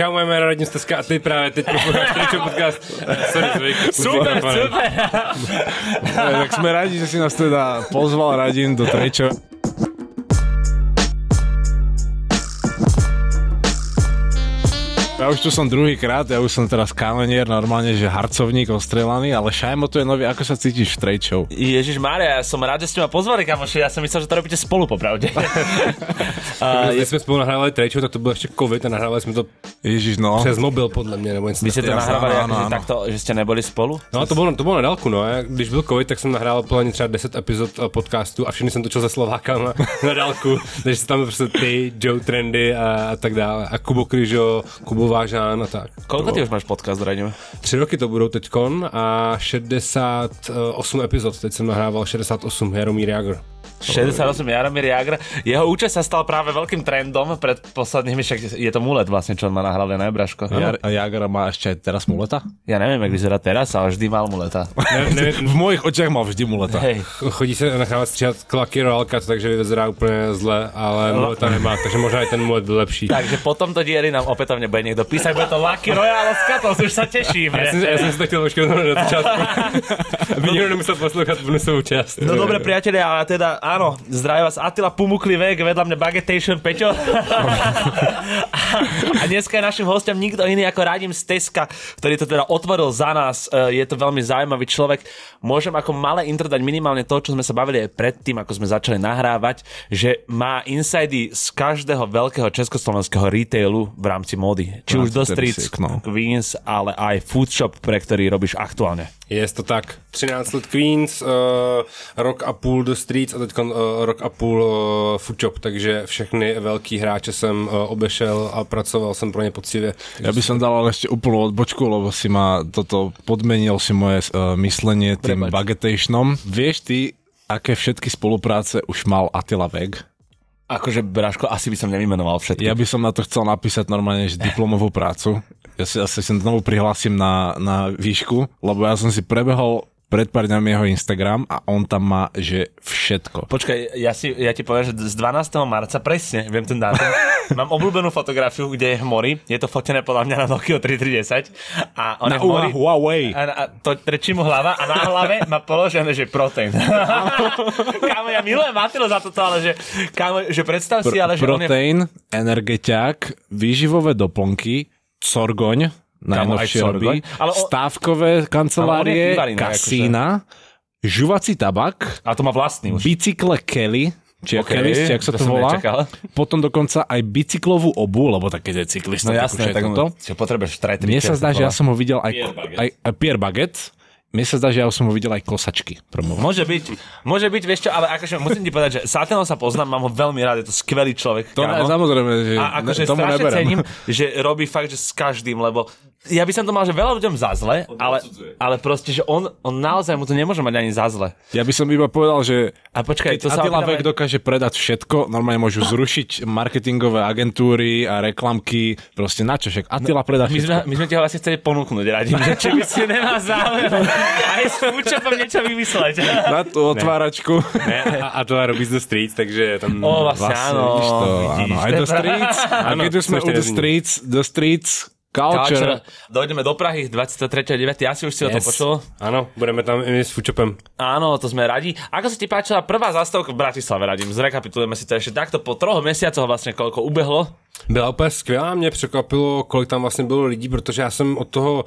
čau, moje jméno Radim Steska a ty právě teď posloucháš podcast. Sorry, zvyk. Super, super. tak jsme rádi, že si nás teda pozval Radim do Trečo. Už tu som druhý krát, ja už som teraz kalenier, normálne, že harcovník ostrelaný, ale Šajmo tu je nový, ako sa cítiš v trejčov? Ježiš Mária, ja som rád, že ste ma pozvali, kamoši, ja som myslel, že to robíte spolu, popravde. a, Když jsme spolu nahrávali Trejčo, tak to byl ještě covid a nahrávali jsme to Ježiš, no. přes mobil, podle mě, nebo něco Vy ste to nahrávali, akože áno. takto, že ste neboli spolu? No a to bylo, to bylo na dálku, no. Já, když byl covid, tak jsem nahrál plně třeba 10 epizod eh, podcastu a všechny jsem točil se Slovákama na dálku. Takže tam prostě ty, Joe Trendy a, a tak dále. A Kubo Kryžo, Kubo Vážán a tak. Koľko ty už máš podcast, Radim? Tři roky to budou teďkon a 68 epizod. Teď jsem nahrával 68, Jaromír Jagr. 68 Jaromír Jagr. Jeho účest sa stal práve veľkým trendom pred poslednými, však je to mulet vlastne, čo on má na hlave, ne, Braško? Jar, a Jagra má ešte aj teraz muleta? Ja neviem, jak vyzerá teraz, ale vždy mal muleta. Ne, ne, V mojich očiach mal vždy muleta. Hej. chodí se nachávat stříhat klaky Royalcat, takže vyzerá úplně zle, ale muleta nemá, takže možná i ten mulet byl lepší. Takže po tomto dieli nám opätovne bude niekto písať, bude to Lucky Royale z Katos, už sa teším. Já jsem, já jsem si to chtěl počkat na začátku. Aby nikdo nemusel poslouchat bonusovou část. No dobre priatelia, ale teda áno, zdravím vás Attila Pumukli vek, vedľa mňa Bagetation Peťo. a dneska je našim hostom nikto iný ako Radim Steska, ktorý to teda otvoril za nás. E, Je to veľmi zaujímavý človek. Môžem ako malé intro dať minimálne to, čo sme sa bavili aj predtým, ako sme začali nahrávať, že má insidy z každého veľkého československého retailu v rámci módy. Či už do Street si, no. Queens, ale aj Food Shop, pre ktorý robíš aktuálne. Je to tak. 13 let Queens, uh, rok a půl do Streets a teď uh, rok a půl uh, Food Shop, takže všechny velký hráče jsem uh, obešel a pracoval jsem pro ně poctivě. Ja by som dal ale ešte úplnú odbočku, lebo si ma toto podmenil si moje uh, myslenie tým Prepač. bagetationom. Vieš ty, aké všetky spolupráce už mal Attila Veg? Akože, Braško, asi by som nevymenoval všetky. Ja by som na to chcel napísať normálne že diplomovú prácu. Ja si asi sa znovu prihlásim na, na výšku, lebo ja som si prebehol pred pár dňami jeho Instagram a on tam má, že všetko. Počkaj, ja, si, ja ti poviem, že z 12. marca, presne, viem ten dátum, mám obľúbenú fotografiu, kde je v mori, je to fotené podľa mňa na Nokia 3310 a on je Na v mori, Huawei. a, a to trčí mu hlava a na hlave má položené, že protein. kámo, ja milujem Matilo za toto, ale že, kámo, že predstav si, ale že on je... Protein, energetiak, výživové doplnky, corgoň, najnovšie aj robí, ale o- stávkové kancelárie, iba inak, kasína, žuvací tabak, A to má vlastný už. bicykle Kelly, či Ok, okay, Kelly, či ak sa to to, volá. nečakal. Potom dokonca aj bicyklovú obu, lebo také je cyklista. No jasné, tak to. čo potrebuješ štretri. Mne sa zdá, že ja som ho videl aj, Pierre Baguette. aj, aj Pierre Baguette. Mne sa zdá, že ja som ho videl aj kosačky promovať. Môže byť, môže byť, vieš čo, ale akože musím ti povedať, že s Atenom sa poznám, mám ho veľmi rád, je to skvelý človek. To ne, samozrejme, že A akože ne, tomu strašne neberem. cením, že robí fakt, že s každým, lebo ja by som to mal, že veľa ľuďom za zle, ale, ale proste, že on, on naozaj mu to nemôže mať ani za zle. Ja by som iba povedal, že A počkaj, to keď sa Attila Vek aj- dokáže predať všetko, normálne môžu zrušiť marketingové agentúry a reklamky, proste na čo, však Attila predá my sme, všetko. my sme ti ho vlastne chceli ponúknuť, radím, že či by si nemá záujem aj s Fúčopom niečo vymysleť. Na tú otváračku. Ne, a, a to robí z The Streets, takže tam... O, vlastne, áno. vidíš to, vidíš, áno. Aj to pravda. streets, a Áno, keď už sme u the streets, the streets, culture. Culture. Dojdeme do Prahy 23.9. Ja si už si o to Yes. počul. Ano, budeme tam i s Foodshopem. Áno, to sme radi. Ako sa ti páčila prvá zastávka v Bratislave, radím? Zrekapitulujeme si to ešte takto po troch mesiacoch vlastne koľko ubehlo. Byla úplně skvělá, mě překvapilo, kolik tam vlastně bylo lidí, protože já jsem od toho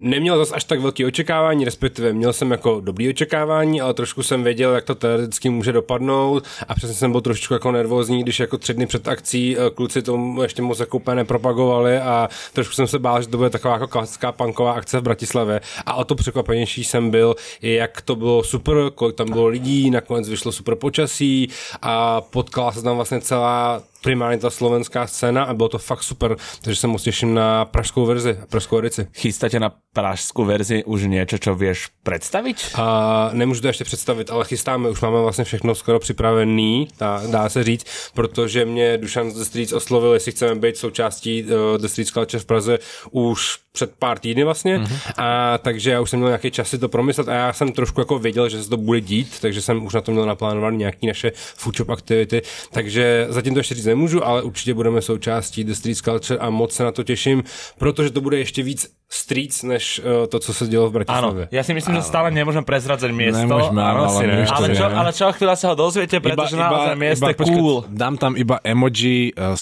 neměl zas až tak velký očekávání, respektive měl jsem jako dobrý očekávání, ale trošku jsem věděl, jak to teoreticky může dopadnout a přesně jsem byl trošku jako nervózní, když jako tři dny před akcí eh, kluci tomu ještě moc jako úplně nepropagovali a trošku jsem se bál, že to bude taková jako klasická punková akce v Bratislavě. A o to překvapenější jsem byl, jak to bylo super, kolik tam bylo lidí, nakonec vyšlo super počasí a potkala se tam vlastně celá primárně ta slovenská scéna a bylo to fakt super, takže se moc těším na pražskou verzi, pražskou edici. Chystáte na pražskú verzi už niečo, čo vieš predstaviť? A nemůžu to ještě představit, ale chystáme, už máme vlastně všechno skoro připravený, dá, dá se říct, protože mě Dušan The Streets oslovil, jestli chceme být součástí uh, The Streets Culture v Praze už před pár týdny vlastně, mm-hmm. a takže já už jsem měl nějaký čas si to promyslet a já jsem trošku jako věděl, že se to bude dít, takže jsem už na to měl naplánované nějaké naše foodshop aktivity, takže zatím to ještě říct nemůžu, ale určitě budeme součástí The Street Culture a moc se na to těším, protože to bude ještě víc streets, než uh, to, co se dělo v Bratislavě. Áno, ja si myslím, že stále nemôžeme prezradzať miesto. Nemôžeme, áno, ale to ale, čo, ale čo chvíľa sa ho dozviete, pretože naozaj miesto je počkať, cool. Dám tam iba emoji uh,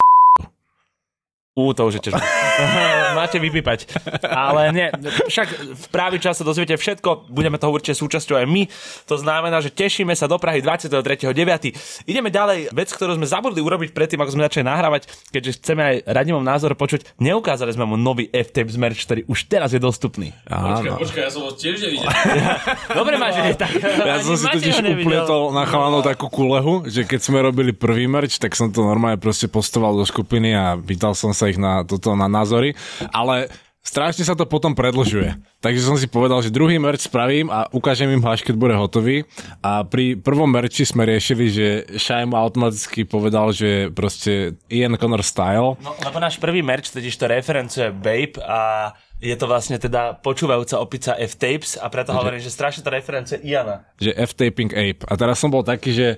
Ú, to už je tiež. Máte vypípať. Ale nie, však v právý čas sa dozviete všetko, budeme toho určite súčasťou aj my. To znamená, že tešíme sa do Prahy 23.9. Ideme ďalej. Vec, ktorú sme zabudli urobiť predtým, ako sme začali nahrávať, keďže chceme aj Radimov názor počuť, neukázali sme mu nový F-Tapes merch, ktorý už teraz je dostupný. áno. Počkaj, ja som ho tiež nevidel. Dobre máš, že tak. Ja som si totiž uplietol na chalanov takú kulehu, že keď sme robili prvý merch, tak som to normálne proste postoval do skupiny a pýtal som sa ich na toto, na názory, ale strašne sa to potom predlžuje. Takže som si povedal, že druhý merch spravím a ukážem im ho až keď bude hotový. A pri prvom merči sme riešili, že Shime automaticky povedal, že proste Ian Connor style. No, lebo náš prvý merch totiž to referencuje Babe a je to vlastne teda počúvajúca opica F-Tapes a preto hovorím, že strašne to referencuje Iana. že F-Taping Ape. A teraz som bol taký, že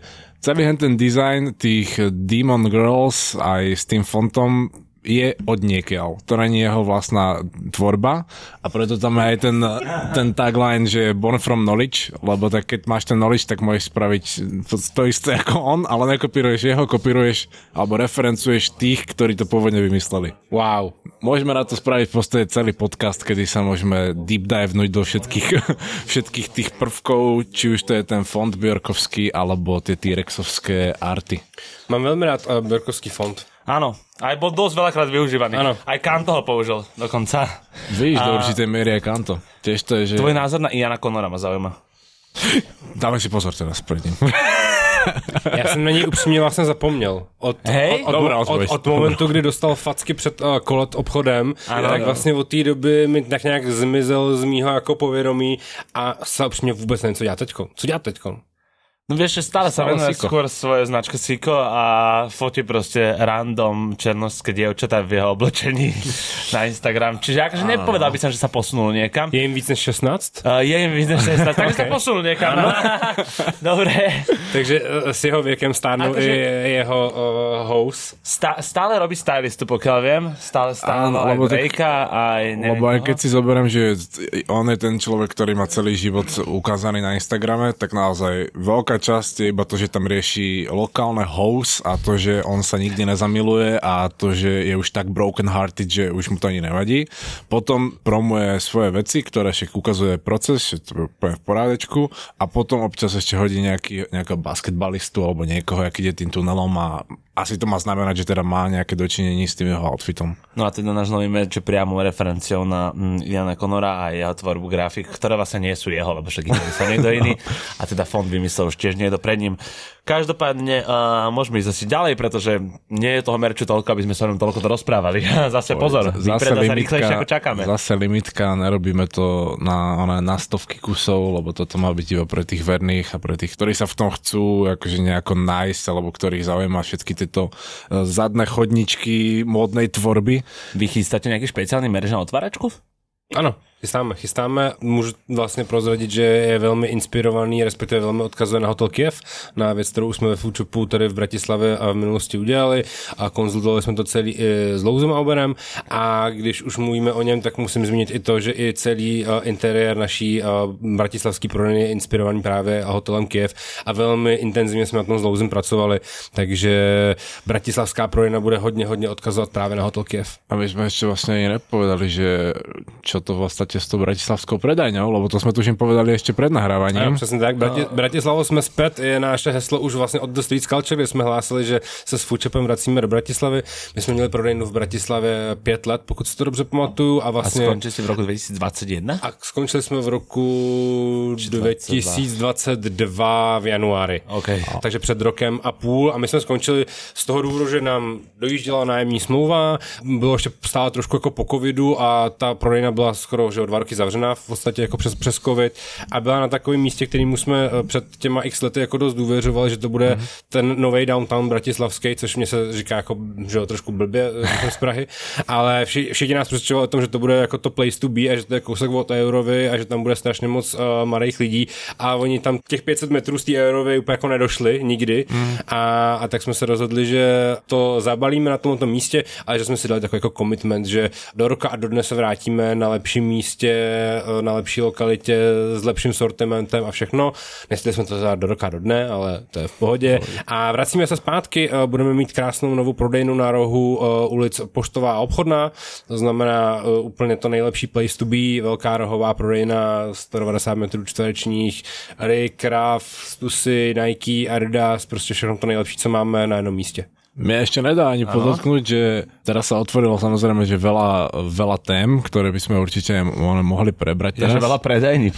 celý ten design tých Demon Girls aj s tým fontom je od niekiaľ. To není jeho vlastná tvorba a preto tam je aj ten, ten tagline, že je born from knowledge, lebo tak keď máš ten knowledge, tak môžeš spraviť to, to isté ako on, ale nekopíruješ jeho, kopíruješ alebo referencuješ tých, ktorí to pôvodne vymysleli. Wow. Môžeme na to spraviť v podstate celý podcast, kedy sa môžeme deep divenúť do všetkých, všetkých tých prvkov, či už to je ten fond Bjorkovský, alebo tie T-Rexovské arty. Mám veľmi rád uh, Berkovský fond. Áno, aj bol dosť veľakrát využívaný. Áno. Aj Kanto ho použil dokonca. Víš, do určitej miery aj kanto. Tiež to je, že... Tvoj názor na Iana Conora ma zaujíma. Dáme si pozor teraz predtým. Já jsem na něj upřímně vlastně zapomněl. Od, Hej, od, od, dobrá od, odpověď. od momentu, kdy dostal facky před uh, kolet obchodem, Ano, tak ano. vlastně od té doby mi tak nějak zmizel z mýho jako povědomí a se upřímně vůbec nevím, co dělá teďko. Co dělá teďko? No vieš, že stále sa venuje skôr svoje značke Siko a fotí proste random černoské dievčatá v jeho oblečení na Instagram. Čiže akože nepovedal by som, že sa posunul niekam. Je jim víc než 16? Uh, je im víc než 16, takže sa posunul niekam. No. Dobre. Takže uh, s jeho věkem stárnou Akože- i jeho uh, house. Stá, stále robí stylistu, pokiaľ viem. Stále stále Áno, aj lebo tak- Drakea, aj neviem Lebo aj keď si zoberiem, že on je ten človek, ktorý má celý život ukázaný na Instagrame, tak naozaj veľká časť je iba to, že tam rieši lokálne house a to, že on sa nikdy nezamiluje a to, že je už tak broken hearted, že už mu to ani nevadí. Potom promuje svoje veci, ktoré však ukazuje proces, že to je v porádečku a potom občas ešte hodí nejaký, nejakého basketbalistu alebo niekoho, jak ide tým tunelom a asi to má znamenať, že teda má nejaké dočinenie s tým jeho outfitom. No a teda náš nový merch je priamo referenciou na mm, Jana Konora a jeho tvorbu grafik, ktoré vlastne nie sú jeho, lebo však sa niekto iný. A teda fond vymyslel už tiež niekto pred ním. Každopádne uh, môžeme ísť asi ďalej, pretože nie je toho merču toľko, aby sme sa o ňom toľko to rozprávali. Zase pozor, sa rýchlejšie ako čakáme. Zase limitka, nerobíme to na, na, na stovky kusov, lebo toto má byť iba pre tých verných a pre tých, ktorí sa v tom chcú akože nejako nájsť, alebo ktorých zaujíma všetky tieto e, zadné chodničky módnej tvorby. Vy chystáte nejaký špeciálny merch na otváračku? Ano, chystáme, chystáme. Můžu vlastně prozradit, že je velmi inspirovaný, respektive velmi odkazuje na Hotel Kiev, na věc, kterou jsme ve Foodshopu tady v Bratislavě a v minulosti udělali a konzultovali jsme to celý i s Louzem Auberem a když už mluvíme o něm, tak musím zmínit i to, že i celý uh, interiér naší uh, bratislavský prodejny je inspirovaný právě hotelem Kiev a velmi intenzivně jsme na tom s Louzem pracovali, takže bratislavská prodejna bude hodně, hodně odkazovat právě na Hotel Kiev. A my sme ešte vlastne ani nepovedali, že čo to v podstate s tou bratislavskou predajňou, lebo to sme tuším povedali ešte pred Ano, nahrávaním. přesně tak. Brati, Bratislavo jsme zpět, je naše heslo už vlastně od The Street Culture, kde jsme hlásili, že se s Foodshopem vracíme do Bratislavy. My jsme měli prodejnu v Bratislavě pět let, pokud si to dobře pamatuju. A A vlastně... skončili ste v roku 2021? a skončili jsme v roku 2022 v januári. OK. Takže před rokem a půl a my jsme skončili z toho důvodu, že nám dojížděla nájemní smlouva, bylo ještě stále trošku jako po covidu a ta prodejna byla skoro že o dva roky zavřená v podstatě jako přes, přes covid a byla na takovém místě, kterým jsme eh, před těma x lety jako dost důvěřovali, že to bude mm. ten nový downtown bratislavský, což mě se říká jako, že jo, trošku blbě z Prahy, ale vši, všichni nás přesvědčovali o tom, že to bude jako to place to be a že to je kousek od Eurovy a že tam bude strašně moc uh, malých lidí a oni tam těch 500 metrů z té Eurovy úplně jako nedošli nikdy mm. a, a tak jsme se rozhodli, že to zabalíme na tomto místě, ale že jsme si dali takový jako commitment, že do roka a do dne se vrátíme na lepším místě, eh, na lepší lokalitě, s lepším sortimentem a všechno. Nestili jsme to za do roka do dne, ale to je v pohodě. A vracíme se zpátky, eh, budeme mít krásnou novou prodejnu na rohu eh, ulic Poštová a obchodná, to znamená úplně to nejlepší place to be, velká rohová prodejna, 190 metrů čtverečních, Rick, Kraft, Stusy, Nike, Adidas, prostě všechno to nejlepší, co máme na jednom místě. Mne ešte nedá ani podotknúť, že teraz sa otvorilo samozrejme, že veľa, veľa tém, ktoré by sme určite mohli prebrať teraz. Ja, že veľa predajní,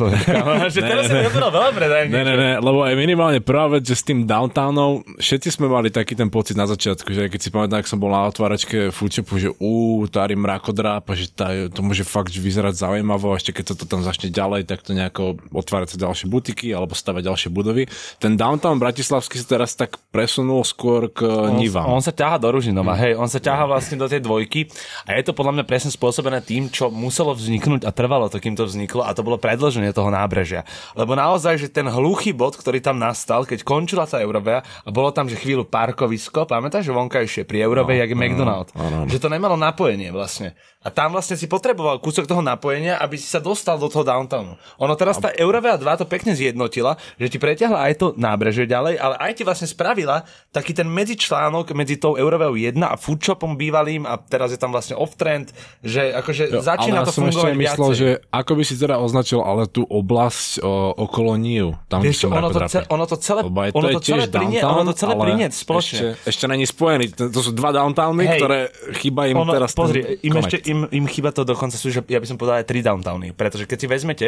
že teraz ne, ne, veľa predajní. Ne, ne, ne, lebo aj minimálne prvá vec, že s tým downtownom, všetci sme mali taký ten pocit na začiatku, že keď si pamätám, ak som bol na otváračke Foodshopu, že ú, tári mrakodráp, že tá, to môže fakt vyzerať zaujímavo, a ešte keď sa to tam začne ďalej, tak to nejako otvárať sa ďalšie butiky alebo stavať ďalšie budovy. Ten downtown bratislavský sa teraz tak presunul skôr k Nivám on sa ťaha do Ružinova, hej, on sa ťaha vlastne do tej dvojky a je to podľa mňa presne spôsobené tým, čo muselo vzniknúť a trvalo to, kým to vzniklo a to bolo predlženie toho nábrežia. Lebo naozaj, že ten hluchý bod, ktorý tam nastal, keď končila tá Eurovia a bolo tam, že chvíľu parkovisko, pamätáš, že vonkajšie pri Eurovej, no, jak je no, McDonald, no, no. že to nemalo napojenie vlastne. A tam vlastne si potreboval kúsok toho napojenia, aby si sa dostal do toho downtownu. Ono teraz tá Eurovia 2 to pekne zjednotila, že ti preťahla aj to nábrežie ďalej, ale aj ti vlastne spravila taký ten medzičlánok medzi tou Euroveou 1 a foodshopom bývalým a teraz je tam vlastne off-trend, že akože jo, začína ale to fungovať ešte myslel, že ako by si teda označil ale tú oblasť o, okolo Niu. Tam Vieš, ono, to ce, ono to celé, je, ono to celé, prinie, ono to celé prinie spoločne. Ešte, ešte není spojený. To sú dva downtowny, hey, ktoré chýba im ono, teraz pozri, im ešte im, im chýba to dokonca sú, že ja by som povedal aj tri downtowny, pretože keď si vezmete,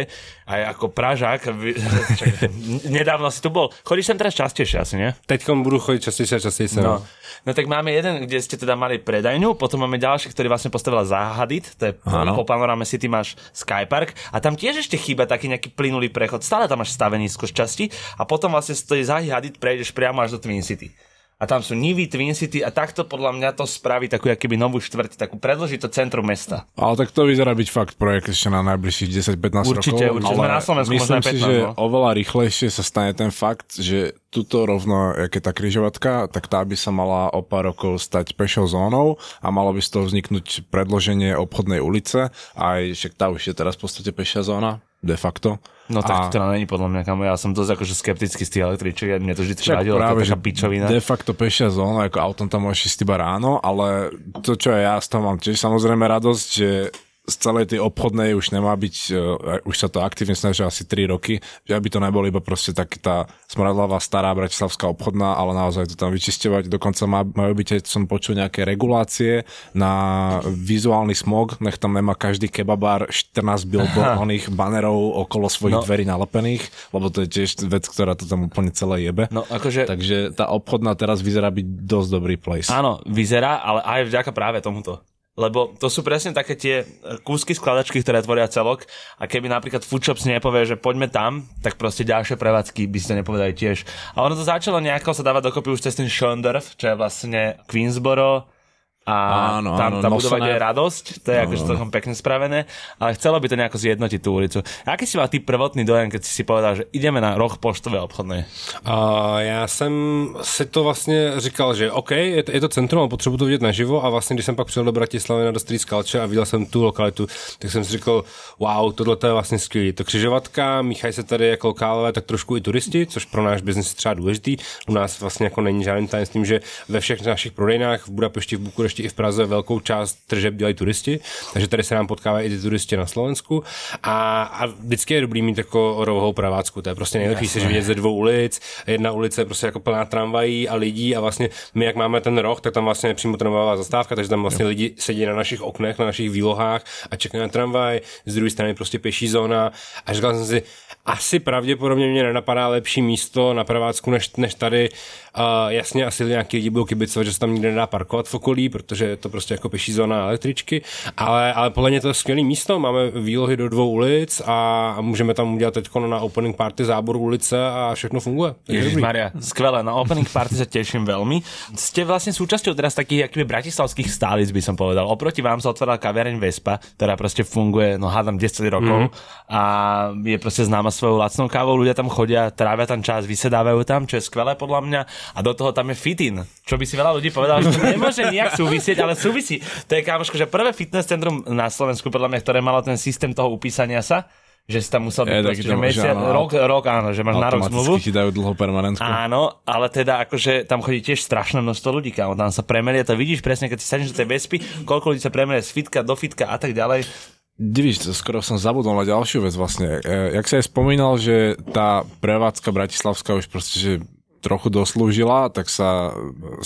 aj ako Pražák, nedávno si tu bol, chodíš sem teraz častejšie asi, nie? Teď budu chodiť častejšie a častejšie. No. no tak máme jeden, kde ste teda mali predajňu, potom máme ďalší, ktorý vlastne postavila Zahadit, to je ano. po Panorame City máš Skypark a tam tiež ešte chýba taký nejaký plynulý prechod, stále tam máš stavenisko z časti a potom vlastne z tej Zahadit prejdeš priamo až do Twin City a tam sú Nivy, Twin City a takto podľa mňa to spraví takú keby novú štvrť, takú predloží to centrum mesta. Ale tak to vyzerá byť fakt projekt ešte na najbližších 10-15 rokov. Určite, určite. Sme na Slovensku myslím si, 15, že no. oveľa rýchlejšie sa stane ten fakt, že tuto rovno, jak je tá kryžovatka, tak tá by sa mala o pár rokov stať pešou zónou a malo by z toho vzniknúť predloženie obchodnej ulice. Aj však tá už je teraz v podstate pešia zóna, de facto. No tak a... to není podľa mňa, kamo. Ja som dosť akože skeptický z tých električiek, ja mne to vždy vadilo, práve, to taká pičovina. De facto pešia zóna, ako autom tam môžeš ísť iba ráno, ale to, čo ja z toho mám tiež samozrejme radosť, že z celej tej obchodnej už nemá byť, uh, už sa to aktívne snažia asi 3 roky, že aby to nebolo iba proste taký tá smradlavá stará bratislavská obchodná, ale naozaj to tam vyčisťovať. Dokonca má, majú byť, aj som počul nejaké regulácie na vizuálny smog, nech tam nemá každý kebabár 14 billboardných banerov okolo svojich no. dverí nalepených, lebo to je tiež vec, ktorá to tam úplne celé jebe. No, akože... Takže tá obchodná teraz vyzerá byť dosť dobrý place. Áno, vyzerá, ale aj vďaka práve tomuto. Lebo to sú presne také tie kúsky skladačky, ktoré tvoria celok a keby napríklad Foodshops nepovie, že poďme tam, tak proste ďalšie prevádzky by ste nepovedali tiež. A ono to začalo nejako sa dávať dokopy už cez ten Schondorf, čo je vlastne Queensboro, a áno, tam tá budova je radosť, to je no, akože celkom pekne spravené, ale chcelo by to nejako zjednotiť tú ulicu. Aký si mal ty prvotný dojem, keď si si povedal, že ideme na roh poštové obchodné? Uh, já jsem si to vlastně říkal, že OK, je to, je to centrum, ale potřebuji to vidět naživo a vlastně, když jsem pak přijel do Bratislavy na Dostrý Skalče a viděl jsem tu lokalitu, tak jsem si říkal, wow, tohle je vlastně skvělé. To křižovatka, míchají se tady jako lokálové, tak trošku i turisti, což pro náš biznis je třeba důležitý. U nás vlastně jako není žádným tajemstvím, že ve všech našich prodejnách v Budapešti, v Bukurešti Budapešti i v Praze velkou část tržeb dělají turisti, takže tady se nám potkávají i ty turisti na Slovensku. A, a vždycky je dobrý mít jako rohovou pravácku, to je prostě nejlepší se vidět ze dvou ulic, jedna ulice je prostě jako plná tramvají a lidí a vlastně my, jak máme ten roh, tak tam vlastně přímo tramvajová zastávka, takže tam vlastně jo. lidi sedí na našich oknech, na našich výlohách a čekají na tramvaj, z druhé strany prostě pěší zóna. A říkal jsem si, asi pravděpodobně mě nenapadá lepší místo na pravácku než, než tady. Uh, jasně, asi nějaký lidi budou kibicovat, že se tam nikde nedá parkovat v okolí, protože je to prostě jako peší zóna električky, ale, ale podle mě to je skvělé místo, máme výlohy do dvou ulic a můžeme tam udělat teď na opening party zábor ulice a všechno funguje. Maria, skvelé, na opening party sa teším veľmi. Ste vlastne súčasťou teraz takých akýby bratislavských stálic, by som povedal. Oproti vám sa otvorila kaviareň Vespa, ktorá proste funguje, no hádam 10 rokov mm-hmm. a je proste známa svojou lacnou kávou. Ľudia tam chodia, trávia tam čas, vysedávajú tam, čo je skvelé podľa mňa. A do toho tam je fitin, čo by si veľa ľudí povedal, že to nemôže nejak súvisieť, ale súvisí. To je kámoško, že prvé fitness centrum na Slovensku, podľa mňa, ktoré malo ten systém toho upísania sa, že si tam musel byť Je, proste, že mesiac, áno, rok, rok, áno, že máš na rok zmluvu. Ti dajú dlho permanentku. Áno, ale teda akože tam chodí tiež strašné množstvo ľudí, kámo. Tam sa premelie, to vidíš presne, keď si sadneš do tej vespy, koľko ľudí sa premelie z fitka do fitka a tak ďalej. Divíš, skoro som zabudol na ďalšiu vec vlastne. E, jak sa aj spomínal, že tá prevádzka Bratislavská už proste, že trochu doslúžila, tak sa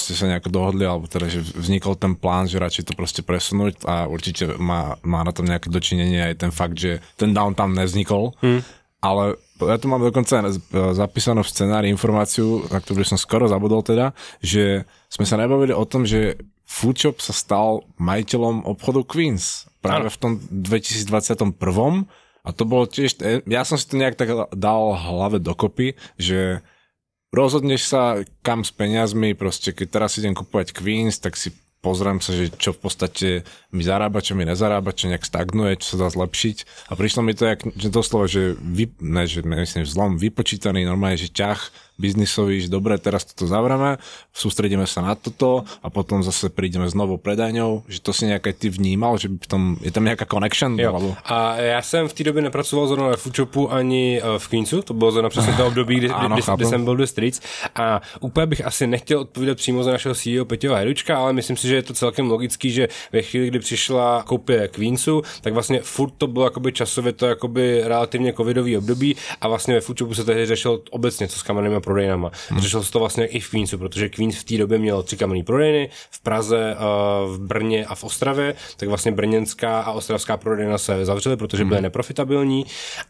ste sa nejako dohodli, alebo teda, že vznikol ten plán, že radšej to proste presunúť a určite má, má na tom nejaké dočinenie aj ten fakt, že ten downtown nevznikol. Hmm. Ale ja tu mám dokonca aj zapísanú v scenári informáciu, na ktorú som skoro zabudol teda, že sme sa nebavili o tom, že Foodshop sa stal majiteľom obchodu Queens práve v tom 2021. A to bolo tiež, ja som si to nejak tak dal hlave dokopy, že rozhodneš sa kam s peniazmi, proste keď teraz idem kupovať Queens, tak si pozriem sa, že čo v podstate mi zarába, čo mi nezarába, čo nejak stagnuje, čo sa dá zlepšiť. A prišlo mi to, jak, že doslova, že, vy, ne, že myslím, zlom vypočítaný, normálne, že ťah biznisový, že dobre, teraz toto zavreme, sústredíme sa na toto a potom zase prídeme s novou predajňou, že to si nějak ty vnímal, že v tom, je tam nějaká connection? Jo. A já jsem v té době nepracoval zrovna ve Foodshopu ani eh, v Queensu, to bylo zrovna přesně to období, kdy, Ano, kdy, kdy, jsem byl do Streets a úplně bych asi nechtěl odpovídat přímo za našeho CEO Peťova Hejdučka, ale myslím si, že je to celkem logický, že ve chvíli, kdy přišla koupě Queensu, tak vlastně furt to bylo jakoby časově to jakoby relativně covidový období a vlastně ve Foodshopu se tehdy řešilo obecně, co s kamennými prodejnama. Hmm. Řešilo se to vlastně i v Queensu, protože Queens v té době měl tři kamenné prodejny, v Praze, eh, v Brně a v Ostravě, tak vlastně brněnská a ostravská prodejna se zavřely, protože byly neprofitabilní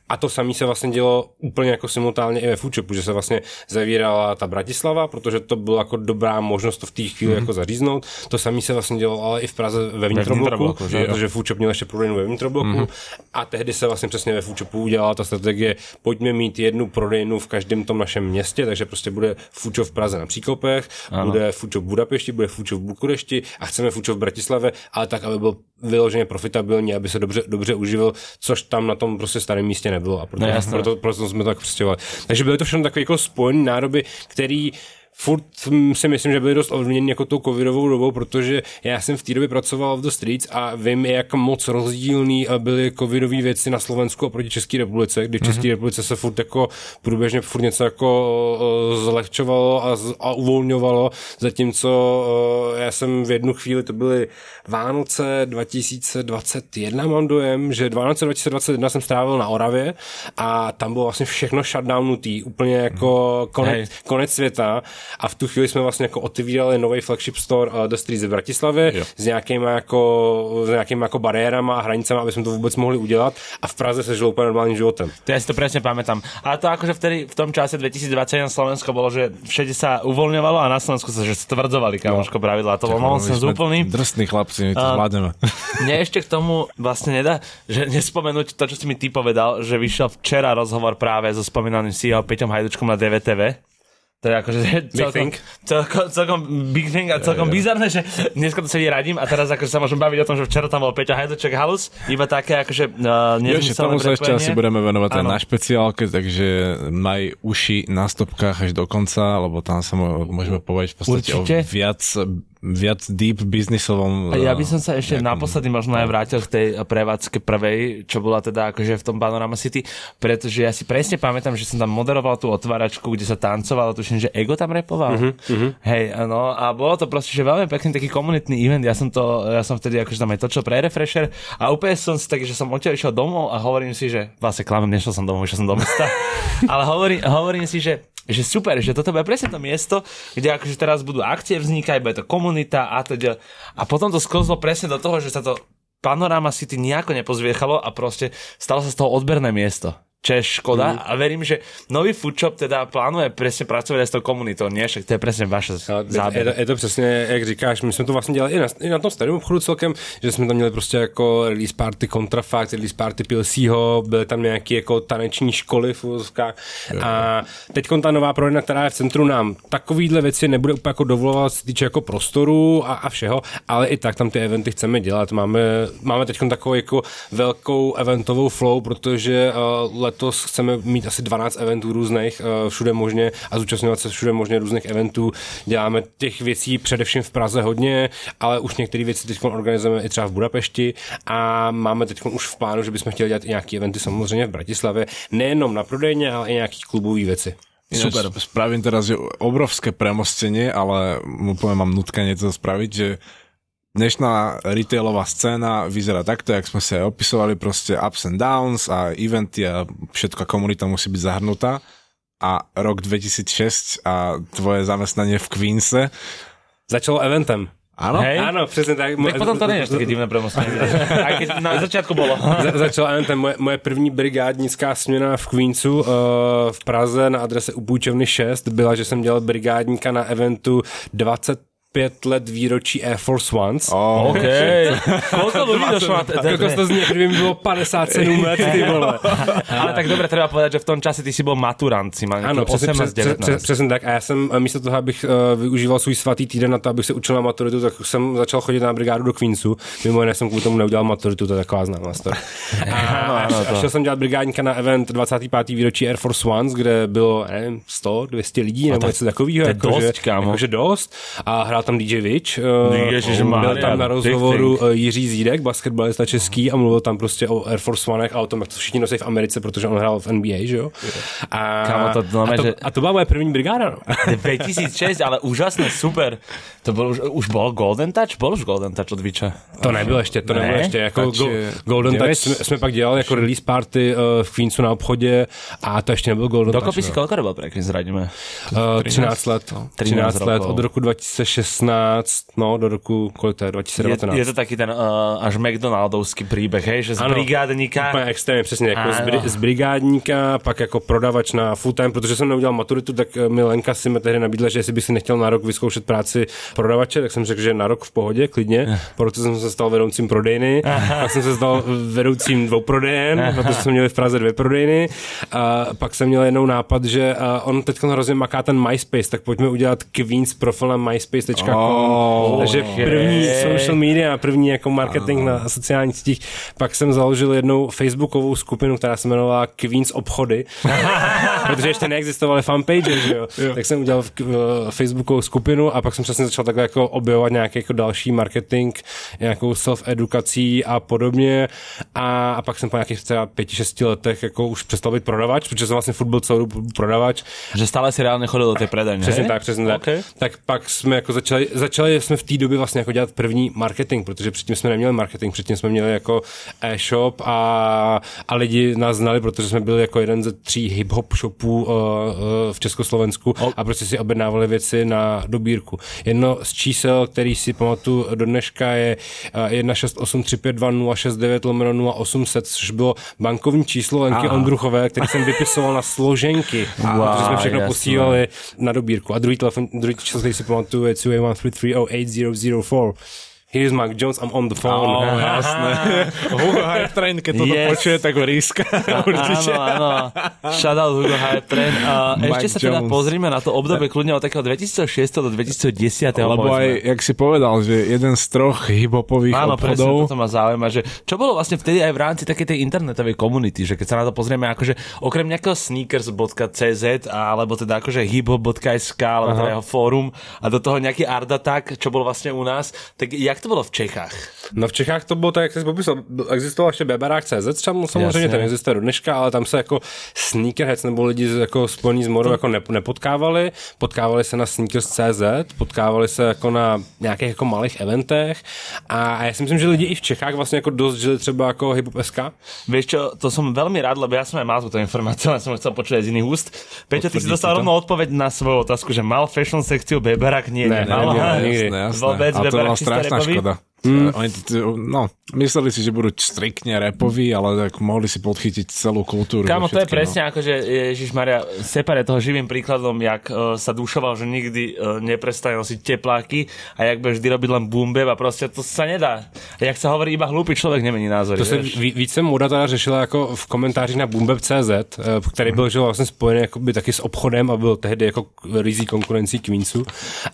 a to samé se vlastně dělo úplně jako simultánně i ve Foodshopu, že se vlastně zavírala ta Bratislava, protože to byla jako dobrá možnost to v té chvíli jako zaříznout. To samé se vlastně dělo ale i v Praze ve vnitrobloku, protože Foodsshop měl ještě prodejnu ve vnitrobloku a tehdy se vlastně přesně ve Foodshopu udělala ta strategie, pojďme mít jednu prodejnu v každém tom našem městě, takže prostě bude Foodshop v Praze na Příkopech, ano. bude Foodshop v Budapešti, bude Foodshop v Bukurešti a chceme Foodshop v Bratislave, ale tak, aby byl vyloženě profitabilní, aby se dobře, dobře uživil, což tam na tom prostě starém místě nebylo a proto, No, jasné. proto, proto jsme tak přestěhovali. Takže byly to všechno takové jako spojené nádoby, který furt si myslím, že byly dost ovlivněny jako tou covidovou dobou, protože já jsem v té době pracoval v The Streets a vím, jak moc rozdílný eh, byly covidové věci na Slovensku oproti České republice, kdy v České mm-hmm. republice se furt jako průběžně furt něco jako eh, zlehčovalo a, z- a uvolňovalo, zatímco eh, já jsem v jednu chvíli, to byly Vánoce 2021, mám dojem, že Vánoce 2021 jsem strávil na Oravě a tam bylo vlastně všechno shutdownutý, úplně jako konec, Hej. konec světa a v tu chvíli jsme vlastně jako otevírali nový flagship store uh, The Streets v Bratislavě Jo. s nějakýma jako, s nějakýma jako bariérama a hranicemi, aby jsme to vůbec mohli udělat a v Praze se žilo úplně normálním životem. To ja si to presne pamätám. Ale to akože vtedy, v tom čase 2021 Slovensko bolo, že všade sa uvoľňovalo a na Slovensku sa že stvrdzovali kamoško pravidla. To nonsens My sme úplný. Drsní chlapci, my to zvládneme. Mne ešte k tomu vlastne nedá, že nespomenúť to, čo si mi ty povedal, že vyšiel včera rozhovor práve so spomínaným CEO Peťom Hajdučkom na DVTV. To je akože celkom, celkom, celkom big thing a celkom bizarné, že dneska to sedí radím a teraz akože sa môžem baviť o tom, že včera tam bol Peťo Hajduček halus, iba také akože uh, Jo, že tomu sa ešte asi budeme venovať aj Áno. na špeciálke, takže maj uši na stopkách až do konca, lebo tam sa môžeme povedať v podstate Určite. o viac, viac deep biznisovom... A ja by som sa eh, ešte nejakom- naposledy možno aj vrátil k tej prevádzke prvej, čo bola teda akože v tom Panorama City, pretože ja si presne pamätám, že som tam moderoval tú otváračku, kde sa tancovalo, tuším, že Ego tam repoval. Uh-huh, Hej, no a bolo to proste, že veľmi pekný taký komunitný event, ja som to, ja som vtedy akože tam aj točil pre Refresher a úplne som si taký, že som odtiaľ išiel domov a hovorím si, že vlastne klamem, nešiel som domov, išiel som do mesta, ale hovorím, hovorím si, že že super, že toto bude presne to miesto, kde akože teraz budú akcie vznikať, bude to komunita a teda. A potom to sklzlo presne do toho, že sa to Panorama City nejako nepozviechalo a proste stalo sa z toho odberné miesto. Češ, Škoda a verím, že nový foodshop teda plánuje presne pracovať aj s tou komunitou, nie? Však to je presne vaše Ale je, je to přesně, jak říkáš, my jsme to vlastně dělali i na, i na tom starém obchodu celkem, že jsme tam měli prostě jako release party Contrafact, release party Pilsího, byly tam nějaké jako taneční školy v úzkách. A teď ta nová prodejna, která je v centru nám, takovýhle věci nebude úplně jako dovolovat, se týče jako prostoru a, a všeho, ale i tak tam ty eventy chceme dělat. Máme, máme teď takovou jako velkou eventovou flow, protože uh, letos chceme mít asi 12 eventů různých, uh, všude možně a zúčastňovat se všude možně různých eventů. Děláme těch věcí především v Praze hodně, ale už některé věci teď organizujeme i třeba v Budapešti a máme teď už v plánu, že bychom chtěli dělat i nějaké eventy samozřejmě v Bratislavě, nejenom na prodejně, ale i nějaké klubové věci. Ináč Super. Spravím teraz že obrovské premostenie, ale úplne mám nutkanie to spraviť, že dnešná retailová scéna vyzerá takto, jak sme si aj opisovali, proste ups and downs a eventy a všetká komunita musí byť zahrnutá. A rok 2006 a tvoje zamestnanie v Queense. Začalo eventem. Áno? Hej. Ano, přesně tak. Tak potom to nie je až také divné keď na začiatku bolo. Za, začala eventem moje, moje první brigádnická směna v Queensu uh, v Praze na adrese u Půjčovny 6 byla, že jsem dělal brigádníka na eventu 20 pět let výročí Air Force Ones. Oh, OK. Koľko ľudí došlo na to? Kokos to zní, kdyby mi bylo 57 let, ty vole. Ale tak dobre, treba povedať, že v tom čase ty si bol maturant, si mal Ano, přesně, 18, přes, přes, 19. přes, přesně tak. A já jsem místo toho, abych uh, využíval svůj svatý týden na to, abych se učil na maturitu, tak jsem začal chodit na brigádu do Queensu. Mimo jiné jsem kvůli tomu neudělal maturitu, to je taková známá story. A, a, ano, a šel jsem dělat brigádníka na event 25. výročí Air Force Ones, kde bylo, nevím, 100, 200 lidí nebo něco takového. je jako. Jakože dost. A hrál tam DJ Witch. Uh, byl tam na rozhovoru uh, Jiří Zídek, basketbalista český a mluvil tam prostě o Air Force Onech a o tom, jak to všichni nosí v Americe, protože on hrál v NBA, že jo? A, Kámo, to znamená, a, to, že- a to byla moje první brigáda, no. 2006, ale úžasné, super. To bol už, už bol Golden Touch? Bol už Golden Touch od Viča. To nebylo ještě, to Ne? nebylo ještě. Jako Touch go, Golden Touch jsme, jsme, pak dělali jako release party uh, v Queensu na obchodě a to ještě nebyl Golden Dokopy Touch. si koľko robil pre zradíme? Uh, 13 let. 13 let rokov. od roku 2016, no do roku, kolik to je, Je, 2019. je to taký ten uh, až McDonaldovský hej, že z Ano. brigádníka... Úplně extrémně, přesně, jako z, bri, z, brigádníka, pak jako prodavač na full time, protože jsem neudělal maturitu, tak eh, mi Lenka si mi tehdy nabídla, že jestli bych si nechtěl na rok vyzkoušet práci prodavače, tak jsem řekl, že na rok v pohodě, klidně, proto jsem se stal vedoucím prodejny, pak jsem se stal vedoucím dvou prodejen, protože jsme měli v Praze dvě prodejny, a pak jsem měl jednou nápad, že a on teď hrozně maká ten MySpace, tak pojďme udělat Queens profil na myspace.com, Oh, takže první social media, první jako marketing na sociálních sítích. Pak jsem založil jednou facebookovou skupinu, která se jmenovala Queens obchody, protože ještě neexistovaly fanpage, že jo? Tak jsem udělal uh, facebookovou skupinu a pak jsem přesně začal takhle jako objevovat nějaký jako další marketing, nějakou self-edukací a podobně. A, a pak jsem po nějakých třeba pěti, šesti letech jako už přestal být prodavač, protože jsem vlastně furt byl celou dobu prodavač. Že stále si reálne chodil do tej predajne, Přesně tak, přesně tak. Okay. Tak pak jsme jako začali, začali jsme v té době vlastně jako dělat první marketing, protože předtím jsme neměli marketing, předtím jsme měli jako e-shop a, a lidi nás znali, protože jsme byli jako jeden ze tří hip-hop shopů uh, uh, v Československu a prostě si objednávali věci na dobírku. Jedno z čísel, který si pamatuju do dneška je uh, 168352069 lomeno 0800, což bylo bankovní číslo Lenky Ondruchové, který jsem vypisoval na složenky, Wow, protože jsme všechno jasné. posílali na dobírku. A druhý telefon, druhý číslo, který si pamatuju, je 281330804. Here's Mark Jones, I'm on the phone. Oh, jasné. Hugo Hype Train, keď toto Yes. počuje, tak ho ríska. Určite. Áno, áno. Shoutout Hugo Hype Train. A Mike ešte sa teda Jones. pozrime na to obdobie kľudne od takého 2006 do 2010. Lebo aj, jak si povedal, že jeden z troch hip-hopových Áno, presne, obchodov, toto ma zaujíma, že čo bolo vlastne vtedy aj v rámci takej tej internetovej komunity, že keď sa na to pozrieme, akože okrem nejakého sneakers.cz alebo teda akože hiphop.sk alebo teda jeho fórum a do toho nejaký Art Attack, čo bol vlastne u nás, tak jak to bolo v Čechách? No v Čechách to bylo tak, jak jsi popisal, existoval ještě bebarák.cz, třeba samozřejmě Jasně. ten existuje do dneška, ale tam se jako sneakerheads nebo lidi z- jako spojený s modou jako ne, nepotkávali, potkávali se na sneakers.cz, potkávali se jako na nějakých jako malých eventech a já si myslím, že lidi i v Čechách vlastně jako dost žili třeba jako hip.sk. Vieš čo, to som veľmi rád, lebo ja som aj mal túto informáciu, ale som ho chcel počuť z iných úst. Peťo, ty si dostal to? rovno odpoveď na svoju otázku, že mal fashion sekciu Beberak? Nie, Ne, nemal. neměl, Aha. nikdy. jasné, jasné. Vôbec A to Beberak strašná шкода. Mm. Oni, no, mysleli si, že budú striktne repoví, ale tak mohli si podchytiť celú kultúru. Kámo, to je presne no. ako, že Ježiš Maria Separe toho živým príkladom, jak uh, sa dušoval, že nikdy uh, neprestane nosiť tepláky a jak bude vždy robiť len bumbev a prostě to sa nedá. A jak sa hovorí, iba hlupý člověk nemení názor. To se víc jsem Muda teda řešila jako v komentáři na Bumbev.cz, který byl že vlastně spojený jakoby taky s obchodem a byl tehdy jako rizí konkurencí Queensu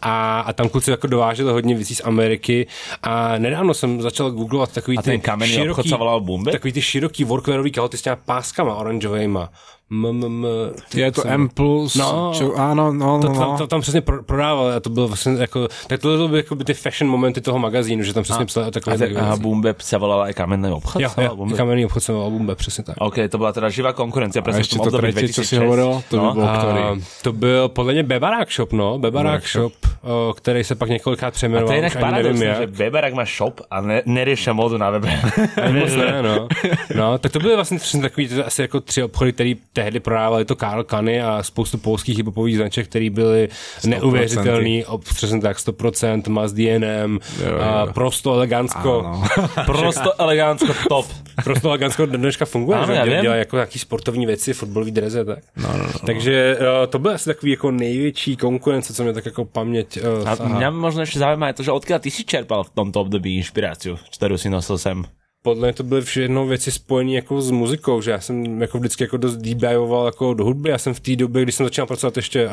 a, a tam kluci jako dováželi hodně věcí z Ameriky a nedávno jsem začal googlovat takový a ten ty široký, se volal Bumbe? Takový ty široký workwearový kalhoty s těma páskama oranžovejma. M, m, m, je to M+, plus, no, čo, áno, no, to, no, to, to, to, tam přesně prodával a to bylo vlastně jako, tak to byly jako by ty fashion momenty toho magazínu, že tam přesně psali o takové A, a Bumbe se volala i kamenný obchod? Jo, jo kamenný obchod se volal Bumbe, přesně tak. OK, to byla teda živá konkurence. A ještě to třetí, co si hovoril, to no? by byl který? To byl podle mě Bebarák Shop, no, Bebarák Shop, o, který se pak několikrát přejmenoval. A to je jinak paradoxní, že Bebarák má shop a ne, nerieša modu na webe. ne, no. no, tak to byly vlastně takový asi jako tři obchody, které tehdy prodávali to Karl Kany a spoustu polských hiphopových značek, které byly neuvěřitelný, přesně tak 100%, Maz DNM, jo, jo. A prosto elegantsko. prosto elegantsko top. prosto elegantsko dneška funguje, ano, že dělá jako nějaký sportovní věci, fotbalový dreze, tak. No, no, no. Takže uh, to byl asi takový jako největší konkurence, co mě tak jako paměť uh, A mě možná ještě zajímá to, že odkud ty si čerpal v tomto období inspiraci, kterou si nosil sem? Podle mě to byly všechno věci spojené jako s muzikou, že já jsem jako vždycky jako dost debutoval jako do hudby. Já jsem v té době, když jsem začal pracovat ještě uh,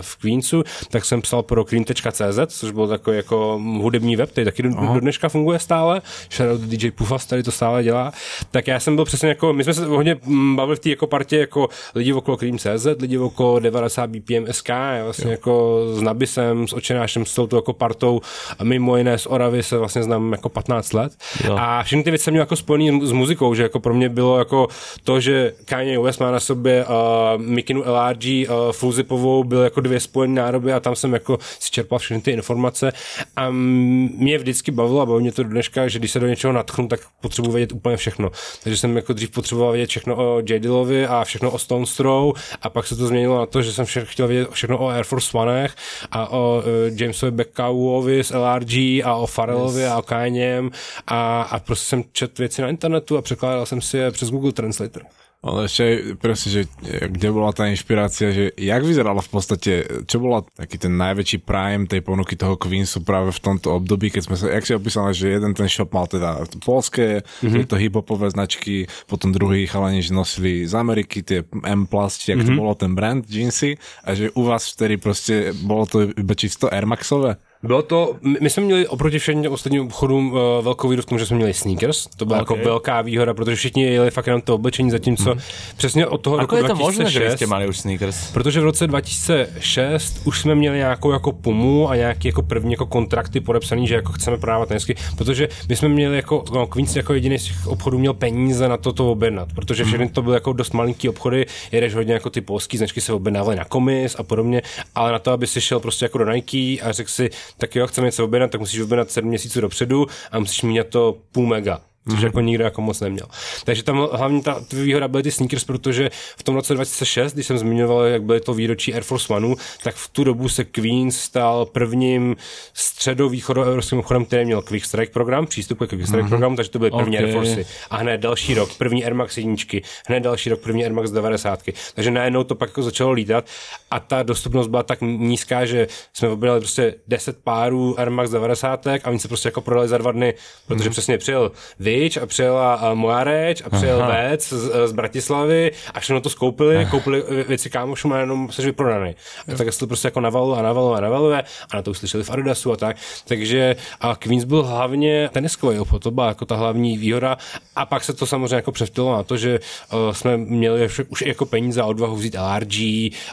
v Queensu, tak jsem psal pro clean.cz, což byl takový jako hudební web, který taky do, do dneška funguje stále. Shoutout DJ Pufas tady to stále dělá. Tak já jsem byl přesně jako, my jsme se hodně mm, bavili v té jako partě jako lidi okolo clean.cz, lidi okolo 90 BPM SK, vlastně jo. jako s Nabisem, s Očenášem, s touto jako partou a mimo jiné z Oravy se vlastně znám jako 15 let. Jo. A všechny ty věci jsem měl jako spojený s muzikou, že jako pro mě bylo jako to, že Kanye West má na sobě uh, Mikinu LRG, uh, Fulzipovou, byl jako dvě spojené nádoby a tam jsem jako si čerpal všechny ty informace a mě vždycky bavilo a baví mě to do dneška, že když se do něčeho natchnu, tak potřebuji vědět úplně všechno. Takže jsem jako dřív potřeboval vědět všechno o J. Dillovi a všechno o Stone Throw a pak se to změnilo na to, že jsem vše, chtěl vědět všechno o Air Force Onech a o uh, Jamesovi Beckowovi z LRG a o Farrellovi yes. a o Kanyeem a, a prostě jsem čet věci na internetu a překládal jsem si je přes Google Translator. Ale ešte presne, že kde bola tá inšpirácia, že jak vyzerala v podstate, čo bola taký ten najväčší prime tej ponuky toho Queensu práve v tomto období, keď sme sa, jak si opísal, že jeden ten shop mal teda polské, mm-hmm. to hiphopové značky, potom druhý chalani, že nosili z Ameriky tie M-plasti, jak mm-hmm. to bolo ten brand, jeansy, a že u vás vtedy proste bolo to iba čisto Air Maxové? Bylo to, my jsme měli oproti všem ostatním obchodům uh, velkou výhodu v tom, že jsme měli sneakers, to byla jako okay. jako velká výhoda, protože všichni jeli fakt jenom to oblečení, zatímco mm. přesně od toho Ako roku je to 2006, možné, že jste měli už sneakers? Protože v roce 2006 už jsme měli nějakou jako pumu a nějaký jako první jako kontrakty podepsaný, že jako chceme prodávat nesky, protože my jsme měli jako, no, Queens jako jediný z těch obchodů měl peníze na to to objednat, protože všechny to byly jako dost malinký obchody, jedeš hodně jako ty polský značky se objednávaly na komis a podobně, ale na to, aby si šel prostě jako do Nike a řekl si, tak jo, chceme něco objednat, tak musíš objednat 7 měsíců dopředu a musíš mít to půl mega což mm-hmm. jako nikdo jako moc neměl. Takže tam hlavně ta výhoda byly ty sneakers, protože v tom roce 2006, když jsem zmiňoval, jak byly to výročí Air Force One, tak v tu dobu se Queen stal prvním středovýchodoevropským obchodem, který měl Quick Strike program, přístup k Quick Strike mm-hmm. programu, takže to byly první okay. Air Force. A hned další rok, první Air Max jedničky, hned další rok, první Air Max 90. Takže najednou to pak jako začalo lítat a ta dostupnost byla tak nízká, že jsme objednali prostě 10 párů Air Max 90 a oni se prostě jako prodali za dva dny, protože mm-hmm. přesně přijel Vič a přijela Mojareč a přijel Aha. Vec z, z, Bratislavy a všechno to skoupili, koupili věci kámošům a jenom se vyprodaný. A tak se to prostě jako navaluje a navaluje a navaluje a na to uslyšeli v Adidasu a tak. Takže a Queens byl hlavně teniskový obchod, to byla jako ta hlavní výhoda a pak se to samozřejmě jako převtilo na to, že uh, jsme měli už jako peníze a odvahu vzít LRG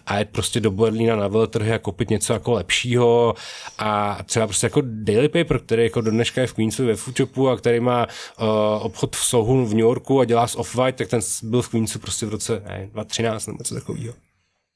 a jet prostě do Berlína na veletrhy a koupit něco jako lepšího a třeba prostě jako Daily Paper, který jako do dneška je v Queensu ve Foodshopu a který má uh, obchod v Sohu v New Yorku a dělá s Off-White, tak ten byl v Queensu prostě v roce ne, 2013 nebo něco takového.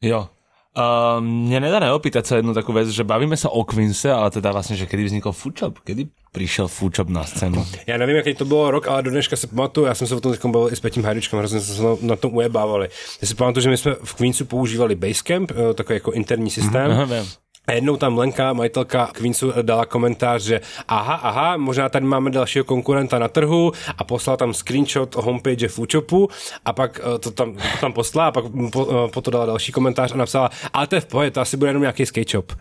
Jo. Uh, mne nedá neopýtať sa jednu takú vec, že bavíme sa o Queense, ale teda vlastne, že kedy vznikol Foodshop? Kedy přišel Foodshop na scénu? Já nevím, jaký to bylo rok, ale do dneška se pamatuju, já jsem se o tom teď bavil i s Petím Hajdučkem, hrozně jsme se na tom ujebávali. Já si pamatuju, že my jsme v Queensu používali Basecamp, eh, takový jako interní systém. Mm-hmm, A jednou tam Lenka, majitelka Queensu, dala komentář, že aha, aha, možná tady máme dalšího konkurenta na trhu a poslal tam screenshot homepage Foodshopu a pak eh, to tam, to tam poslala a pak po, eh, potom dala další komentář a napsala, ale to je v pohodě, to asi bude jenom nějaký skate shop.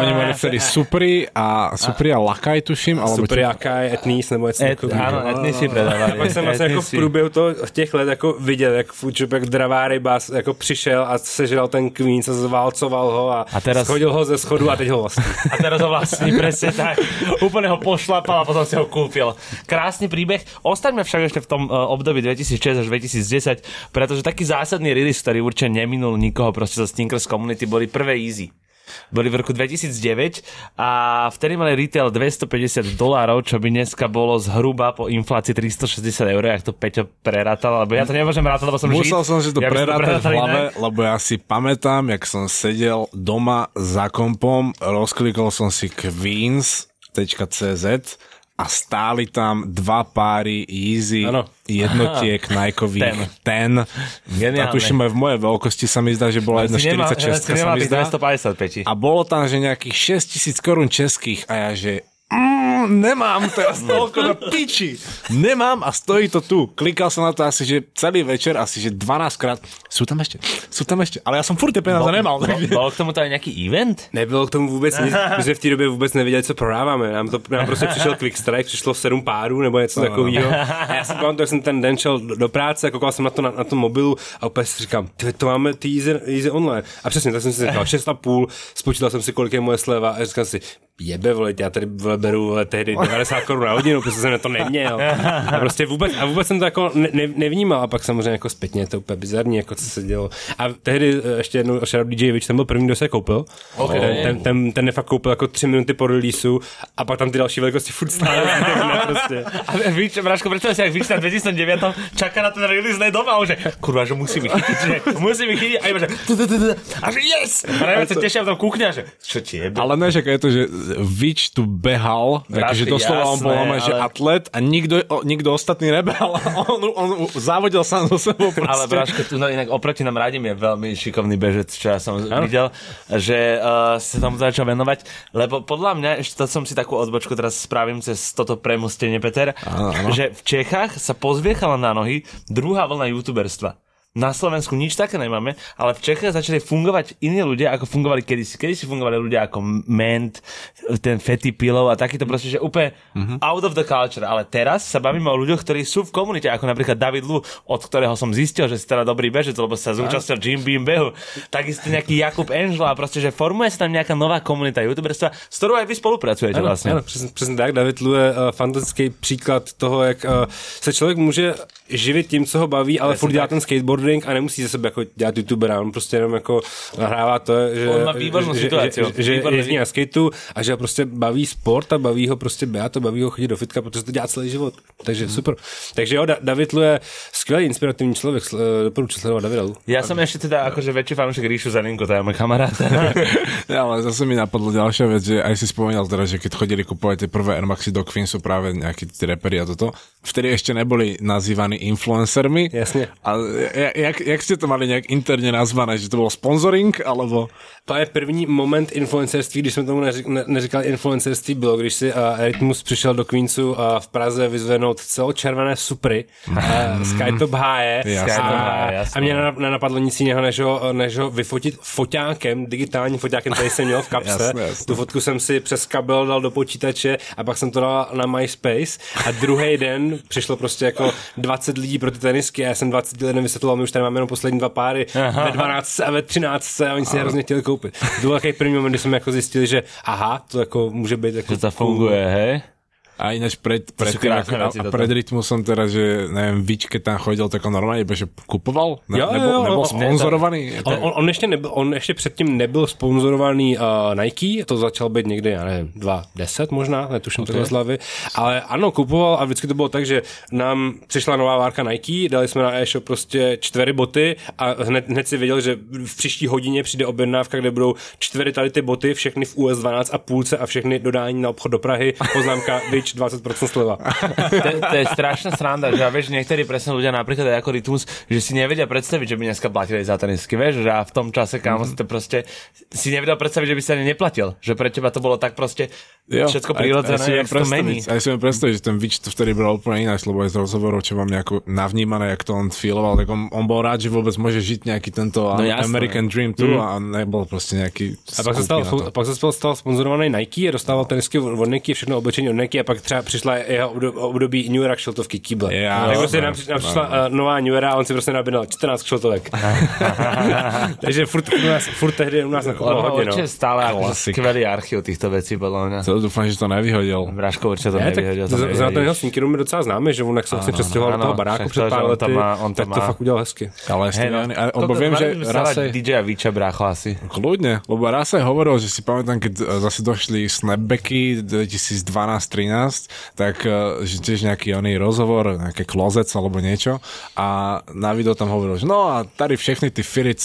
Oni, mali vtedy Supry a Supry a Lakaj, tuším. Alebo Super jaká je etnís nebo něco Et, áno, etnisy predávali. A pak jsem vlastně jako v průběhu toho, těch let jako viděl, jak Foodshop, jak dravá ryba jako přišel a sežral ten Queens a zválcoval ho a, A teraz- schodil ho ze schodu a teď ho vlastně. A teraz ho vlastní, presne tak. Úplne ho pošlapal a potom si ho kúpil. Krásny príbeh. Ostaňme však ešte v tom uh, období 2006 až 2010, pretože taký zásadný release, ktorý určite neminul nikoho proste zo Stinkers community, boli prvé Easy. Boli v roku 2009 a vtedy mali retail 250 dolárov, čo by dneska bolo zhruba po inflácii 360 eur, ak to Peťo prerátal, lebo ja to nemôžem rátať, lebo som. Musel som si to Ja prerátať v hlave, inak. lebo ja si pamätám, jak som sedel doma za kompom, rozklikol som si queens.cz a stáli tam dva páry Easy Áno. jednotiek Nikeových ten. A Geniálne. tuším aj v mojej veľkosti sa mi zdá, že bola jedna Si nemá- 46 si sa nemá mi zdá. 250 Peti. A bolo tam, že nejakých 6 tisíc korún českých a ja, že mm, nemám teraz toľko na piči. Nemám a stojí to tu. Klikal som na to asi, že celý večer, asi, že 12 krát. Sú tam ešte, sú tam ešte. Ale ja som furt tie peniaze nemal. Takže- bol k tomu to aj nejaký event? Nebylo k tomu vůbec nic. My jsme v té době vůbec nevěděli, co prodáváme. Nám, to, nám prostě přišel Quick Strike, přišlo sedm párů nebo něco takového. A já si pamatuju, jak jsem ten den šel do, do práce, koukal jsem na to na, na tom mobilu a opět si říkám, "Ty, to máme ty easy, easy online. A přesně, tak jsem si říkal 6,5, spočítal jsem si, kolik je moje sleva a říkal si, jebe, vole, já tady beru vole, tehdy 90 korun na hodinu, protože jsem na to neměl. A prostě vůbec, a vůbec jsem to jako ne, ne, nevnímal a pak samozřejmě jako zpětně je to úplně bizarní, jako co se dělo. A tehdy eh, ještě jednou Shadow DJ Witch, ten byl první, kdo se koupil. Okay. Ten, ten, ten, ten nefakt koupil jako tři minuty po releaseu a pak tam ty další velikosti furt stále. prostě. A víš, Braško, predstav si, ak víš na 2009 čaká na ten release ne doma, že kurva, že musí mi chytiť, že musí mi chytiť a iba že tu, tu, tu, tu, a že yes! A najviac sa tešia v tom kúkne a že čo ti je? Ale ne, že je to, že Vič tu behal, takže Jasné, doslova on bol jasné, ale... že atlet a nikto, nikto ostatný nebehal. On, on, závodil sám so sebou proste. Ale Braško, tu no, inak oproti nám Radim je veľmi šikovný bežec, čo ja som ano. videl, že uh, sa tomu začal venovať, lebo podľa mňa, ešte to som si takú odbočku teraz spravím cez toto premostenie, Peter, Áno, áno. že v Čechách sa pozviechala na nohy druhá vlna youtuberstva. Na Slovensku nič také nemáme, ale v Čechách začali fungovať iní ľudia, ako fungovali kedysi. Kedysi fungovali ľudia ako Ment, ten Fetty Pillow a takýto proste, že úplne Mhm. out of the culture. Ale teraz sa bavíme o ľuďoch, ktorí sú v komunite, ako napríklad David Lu, od ktorého som zistil, že si teda dobrý bežec, lebo sa zúčastnil Jim Beam behu. Takisto nejaký Jakub Angel a proste, že formuje sa tam nejaká nová komunita youtuberstva, s ktorou aj vy spolupracujete Ano, vlastne. ano přesně, přesně tak. David Lu je uh, fantastický příklad toho, jak uh, se člověk může živit tím, co ho baví, ale furt dělá ten skateboarding a nemusí ze sebe jako dělat youtubera. On prostě jenom jako nahrává to, že, On má výbornou že, situaci, že, že, výborný- že jezdí na skateu a že ho prostě baví sport a baví ho prostě běhat a baví ho chodit do fitka, protože to dělá celý život. Takže super. Takže jo, Da- David Lu je skvělý, inspirativní člověk. Doporučuji sledovat Davida Lu. Ja som ešte teda akože väčší fanúšik Ríšu Zelinko, to je môj kamarát. Ja, ale zase mi napadlo ďalšia vec, že aj si spomínal teda, že keď chodili kupovať tie prvé Air Maxi do Queensu práve nejakí tí reperi a toto, vtedy ešte neboli nazývaní influencermi. Jasne. A jak, jak, jak ste to mali nejak interne nazvané, že to bol sponsoring, alebo... To je první moment influencerství, když jsme tomu neři- ne, neříkali influencerství, bylo, když si uh, Rytmus přišel do Queensu a v Praze vyzvenout celočervené supry, uh, Skytop háje. Skytop a, háje, jasné. a mě nenap- nenapadlo nic jiného, než ho, než ho vyfotit foťákem, digitálním foťákem, který jsem měl v kapse. Jasné, jasné. Tu fotku jsem si přes kabel dal do počítače a pak jsem to dal na MySpace a druhý den přišlo prostě jako 20 lidí pro ty tenisky a já jsem 20 lidem vysvětloval, my už tady máme jenom poslední dva páry ve 12 a ve 13 a oni si hrozně chtěli koupit. To byl takový první moment, kdy jsme jako zjistili, že aha, to jako může být jako Že to funguje, hej? A ináč pred, pred, tým, ako, a toto. pred rytmusom teda, že neviem, Vič, keď tam chodil, tak on normálne iba, že kupoval? Ne, Jo, nebol, jo, nebol on- sponzorovaný? On, on, on, ještě nebyl, on ještě předtím nebyl sponzorovaný uh, Nike, to začal být někde, já nevím, 2.10 možná, netuším okay. z hlavy, ale ano, kupoval a vždycky to bylo tak, že nám přišla nová várka Nike, dali jsme na e-shop prostě čtyři boty a hned, hned si věděl, že v příští hodině přijde objednávka, kde budou čtyři tady ty boty, všechny v US 12 a půlce a všechny dodání na obchod do Prahy, poznámka, Twitch 20% sleva. to, to je strašná sranda, že a vieš, niektorí presne ľudia napríklad aj ako Rytmus, že si nevedia predstaviť, že by dneska platili za tenisky, vieš, že a v tom čase, kámo, mm-hmm. si to proste si nevedel predstaviť, že by si ani neplatil, že pre teba to bolo tak proste jo, všetko aj, jak to mení. Aj si viem predstaviť, že ten to vtedy bol úplne ináč, lebo aj z rozhovorov, čo mám nejako navnímané, jak to on filoval, tak on, on bol rád, že vôbec môže žiť nejaký tento no, American Dream tu mm. a nebol proste nejaký A pak sa stal, pak sa stal sponzorovaný Nike a dostával tenisky od Nike, všechno oblečení od Nike a pak třeba přišla jeho období New York šiltovky Kýble. Ja, tak prostě nám, nám přišla uh, nová New Era a on si prostě nabídal 14 šiltovek. Takže furt, u nás, furt tehdy u nás nakopalo hodně. No. Určite stále ako skvelý archív týchto vecí, podľa mňa. To dúfam, že to nevyhodil. Braško určite to nevyhodil. Za ten jeho sníkeru mi docela známe, že on jak se vlastně přestěhoval do toho baráku před pár lety, tak to fakt udělal hezky. Ale hey, no, viem, že raz DJ Viča brácho asi. Kľudne, lebo raz sa hovoril, že si pamätám, keď e, zase došli snapbacky 2012-13, tak e, že tiež nejaký oný rozhovor, nejaké klozec alebo niečo a na video tam hovoril, že no a tady všechny ty firic,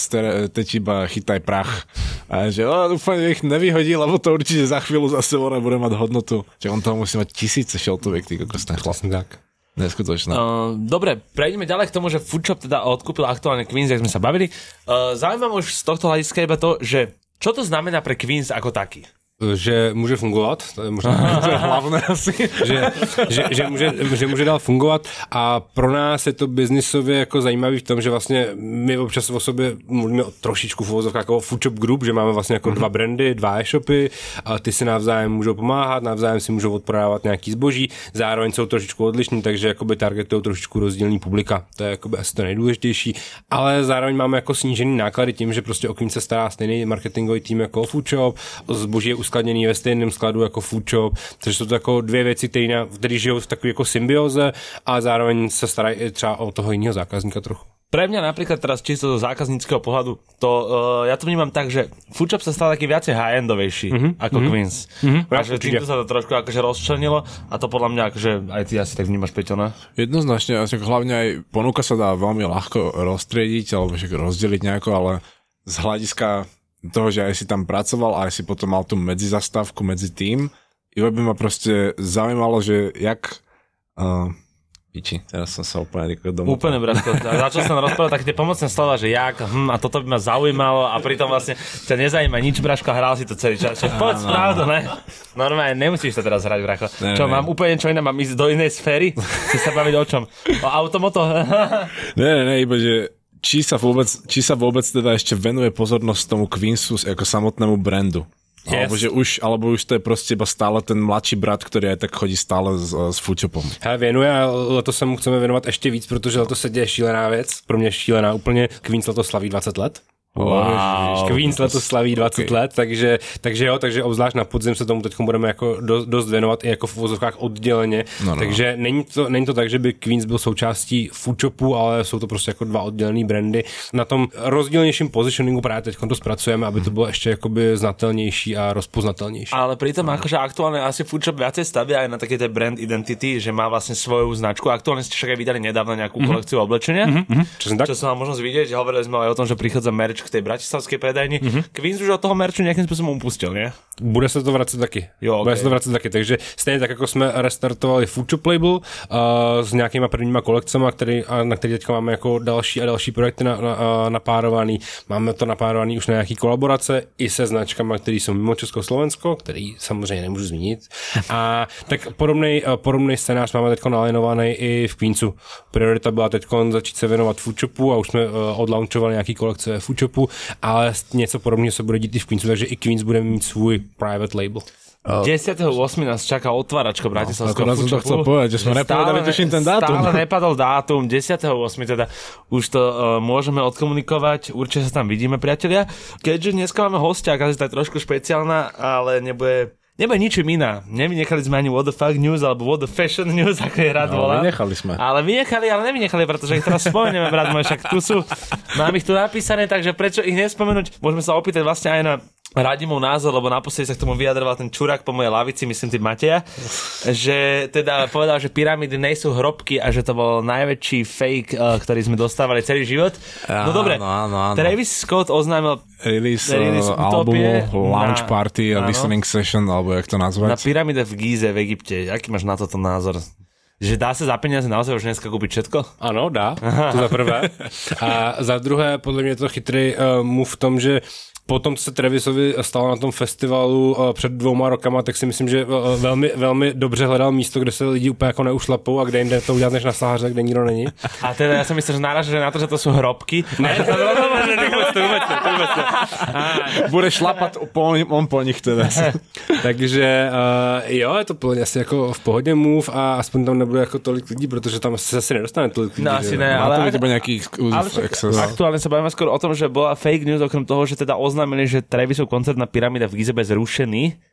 teď iba chytaj prach. A že o, úplne ich nevyhodí, lebo to určite za chvíľu zase ona bude mať hodnotu. Že on toho musí mať tisíce šeltoviek, ty kokos ten chlap. Tak. Neskutočné. Uh, dobre, prejdeme ďalej k tomu, že Foodshop teda odkúpil aktuálne Queens, jak sme sa bavili. Uh, Zaujímavé už z tohto hľadiska iba to, že čo to znamená pre Queens ako taký? Že může fungovat, to je možná hlavné asi. že, že, že, může, že může dál fungovat a pro nás je to biznisově jako zajímavý v tom, že vlastně my občas o sobě mluvíme o trošičku v jako Food Shop Group, že máme vlastně jako mm-hmm. dva brandy, dva e-shopy a ty si navzájem můžou pomáhat, navzájem si můžou odprodávat nějaký zboží, zároveň jsou trošičku odlišní, takže jakoby targetují trošičku rozdílný publika, to je jakoby asi to nejdůležitější, ale zároveň máme jako snížený náklady tím, že prostě o se stará stejný marketingový tým jako Food Shop, zboží je uskladněný ve stejném skladu jako food shop, což jsou to jako dvě věci, které, žijou v takové jako symbioze a zároveň se starají i třeba o toho jiného zákazníka trochu. Pre mňa napríklad teraz čisto zo zákazníckého pohľadu, to, uh, ja to vnímam tak, že Foodshop sa stal taký viacej high-endovejší mm-hmm. ako mm-hmm. Queens. Mm-hmm. A že týmto sa to trošku akože rozčlenilo a to podľa mňa akože aj ty asi tak vnímaš, Peťo, ne? Jednoznačne, asi hlavne aj ponuka sa dá veľmi ľahko roztriediť alebo však rozdeliť nejako, ale z hľadiska toho, že aj si tam pracoval a aj si potom mal tú medzizastávku medzi tým. Iba by ma proste zaujímalo, že jak... Uh, Piči, teraz som sa úplne domov. Úplne, bratko. Začal som rozprávať také tie pomocné slova, že jak, hm, a toto by ma zaujímalo a pritom vlastne ťa nezajíma nič, braško, a hral si to celý čas. Čo, povedz no, pravdu, ne? Normálne, nemusíš sa teraz hrať, bracho. Ne, čo, ne. mám úplne čo iné, mám ísť do inej sféry? Chceš sa baviť o čom? O automoto? ne, ne, ne, iba že či sa vôbec, či sa vôbec teda ešte venuje pozornosť tomu Queensu ako samotnému brandu. Yes. Alebo, že už, alebo už to je prostě iba stále ten mladší brat, který aj tak chodí stále s, s Foodshopom. Hele, věnuje a letos se mu chceme věnovat ještě víc, protože letos se děje šílená věc, pro mě šílená úplně. Queens letos slaví 20 let. Wow. Queens letos slaví 20 okay. let, takže, takže jo, takže obzvlášť na podzim se tomu teď budeme jako do, dost věnovat i jako v vozovkách odděleně. No, no. Takže není to, není to tak, že by Queens byl součástí foodshopu, ale jsou to prostě jako dva oddělené brandy. Na tom rozdílnějším positioningu právě teď to zpracujeme, aby to bylo ještě jakoby znatelnější a rozpoznatelnější. Ale přitom no. jakože aktuálně asi foodshop viacej stavia aj na také té brand identity, že má vlastně svoju značku. Aktuálně ste však aj vydali nedávno nějakou mm-hmm. kolekciu oblečenia, mm-hmm. čo, som tak? čo som mal možnosť vidieť. Hovorili sme aj o tom, že prichádza merch k tej bratislavskej predajni. Mm-hmm. Queens už od toho merču nejakým spôsobom upustil, nie? Bude se to vracet taky. Jo, okay. Bude se to vracet taky, takže stejně tak, jako jsme restartovali Food Shop Label uh, s nějakýma prvníma kolekcemi, který, na který teďka máme jako další a další projekty na, na, uh, napárovaný. Máme to napárovaný už na nějaký kolaborace i se značkami, které jsou mimo Československo, který samozřejmě nemůžu zmínit. A tak podobný, podobný scénář máme teď nalinovaný i v Queensu. Priorita byla teď začít se věnovat Foodshopu a už jsme uh, odlaunchovali nějaký kolekce ve Foodshopu ale něco podobného se bude dít i v Queensu, takže i Queens bude mít svůj private label. 10.8. nás čaká otváračka Bratislavského no, som to chcel povedať, že sme nepovedali tuším ten dátum. Stále nepadol dátum, 10.8. teda už to uh, môžeme odkomunikovať, určite sa tam vidíme, priatelia. Keďže dneska máme hostia, asi tak trošku špeciálna, ale nebude nebude ničím iná. Nevynechali sme ani What the Fuck News alebo What the Fashion News, ako je rád no, volá. Vynechali sme. Ale vynechali, ale nevynechali, pretože ich teraz spomenieme, brat môj, však tu sú, mám ich tu napísané, takže prečo ich nespomenúť? Môžeme sa opýtať vlastne aj na Radimov názor, lebo naposledy sa k tomu vyjadroval ten čurák po mojej lavici, myslím tým Mateja, že teda povedal, že pyramídy nejsú hrobky a že to bol najväčší fake, uh, ktorý sme dostávali celý život. no Áno, dobre, áno, áno. Travis Scott oznámil Release, Release uh, albumu, Utopie launch na- party a áno. listening session, alebo jak to na nazvať. pyramíde v Gíze v Egypte. Aký máš na toto názor? Že dá sa za peniaze naozaj už dneska kúpiť všetko? Ano, dá, to za prvé. A za druhé, podle mě je to chytrý uh, move v tom, že po tom, co se Travisovi stalo na tom festivalu uh, před dvouma rokama, tak si myslím, že uh, velmi, velmi dobře hledal místo, kde se lidi úplně jako neušlapou a kde jinde to udělat než na sáře, kde nikdo není. A teda ja som myslel, že náražaš na to, že to sú hrobky. Ne, to bylo to, vůbec to, vůbec to, vůbec to. Bude šlapat po, on po nich teda. Takže uh, jo, je to plně asi jako v pohodě move a aspoň tam nebude jako tolik lidí, protože tam se asi nedostane tolik lidí. No že asi ne, ale... nejaký Ale exclusive však access. aktuálne sa bavíme skôr o tom, že bola fake news, okrem toho, že teda oznámili, že Travisov koncert na pyramíde v Gize zrušený.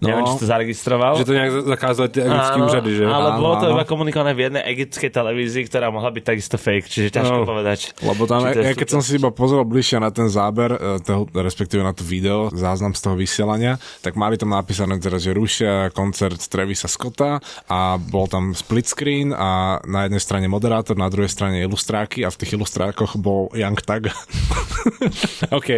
No, Neviem, či to zaregistroval. Že to nějak za- zakázali ty egyptské úřady, že? Ale Áno, bolo to áno. iba komunikované v jednej egyptskej televízii, ktorá mohla byť takisto fake, čiže ťažko No. povedať. Lebo tam, ja, keď som si iba pozrel bližšie na ten záber, eh, toho, respektíve na to video, záznam z toho vysielania, tak mali tam napísané teraz, že rušia koncert Travisa Scotta a bol tam split screen a na jednej strane moderátor, na druhej strane ilustráky a v tých ilustrákoch bol Young Tag. OK.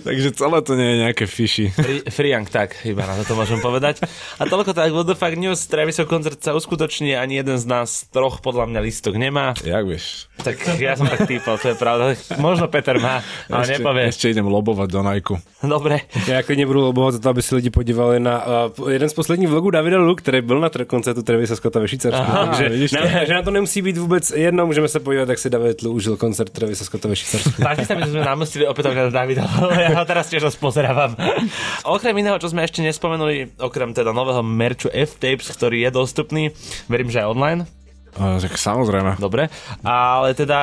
Takže celé to nie je nejaké fishy. Free, free Young, tak, iba na to môžem povedať. A toľko tak, what the fuck news, Travisov koncert sa uskutoční, ani jeden z nás troch podľa mňa listok nemá. Jak vieš? Tak ja som tak týpal, to je pravda. Možno Peter má, ale ešte, nepovie. ešte idem lobovať do Nike. Dobre. Já klidně budu lobovat za to, aby si lidi podívali na uh, jeden z posledních vlogů Davida Lu, který byl na koncertu Travisa Scotta ve Švýcarsku. Aha, Takže vidíš na, že na to nemusí být vůbec jedno, můžeme se podívat, jak si David Lu užil koncert Travisa Scotta ve Švýcarsku. Páči sa mi, že sme namostili opätovne na Davida, ja ho teraz tiež rozpozerávam. Okrem iného, čo sme ešte nespomenuli, okrem teda nového merču F-Tapes, ktorý je dostupný, verím, že aj online, tak samozrejme. dobre, ale teda...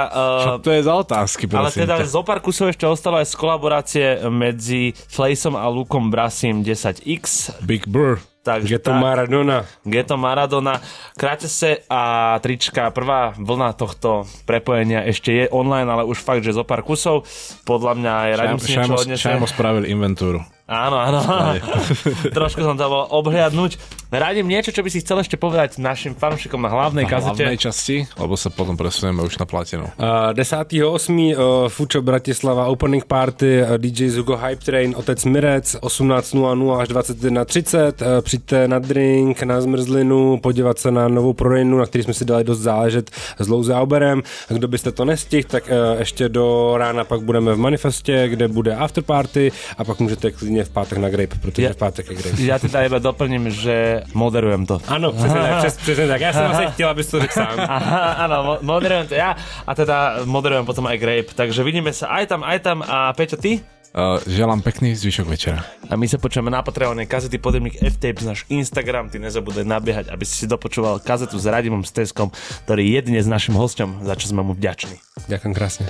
Čo Uh, to je za otázky, ale prosím teda ťa? zo pár kusov ešte ostalo aj z kolaborácie medzi Flejsom a Lukom Brasim 10X. Big Brr. Takže Je to tak. Maradona. Geto Maradona, Krátese a trička. Prvá vlna tohto prepojenia ešte je online, ale už fakt, že zo pár kusov. Podľa mňa je radím si niečo Šajmo, odniesie. Šajmo spravil inventúru. Áno, áno. Trošku som to bol obhliadnúť. Radím niečo, čo by si chcel ešte povedať našim fanúšikom na hlavnej Na kazete. hlavnej časti, lebo sa potom presunieme už na platinu. Uh, 10.8. Uh, Fučo Bratislava Opening Party, uh, DJ Zugo Hype Train, Otec Mirec, 18.00 až 21.30. Uh, přijďte na drink, na zmrzlinu, podívat se na novou prodejnu, na který jsme si dali dost záležet s Lou Zauberem. Kdo byste to nestihl, tak uh, ještě do rána pak budeme v manifestě, kde bude after party a pak můžete klidně v pátek na Grape, protože Ja- v pátek je Grape. Ja teda iba doplním, že moderujem to. Ano, přesně tak, přes, přesně tak. Já jsem asi chtěl, abys to řekl sám. Aha, áno, mo- moderujem to ja a teda moderujem potom aj Grape. Takže vidíme sa aj tam, aj tam a Peťo, ty? Uh, želám pekný zvyšok večera. A my sa počujeme na Patreone kazety Podemník F-Tapes, náš Instagram, ty nezabudaj nabiehať, aby si si dopočúval kazetu s Radimom Steskom, ktorý je dnes našim hosťom, za čo sme mu vďační. Ďakujem krásne.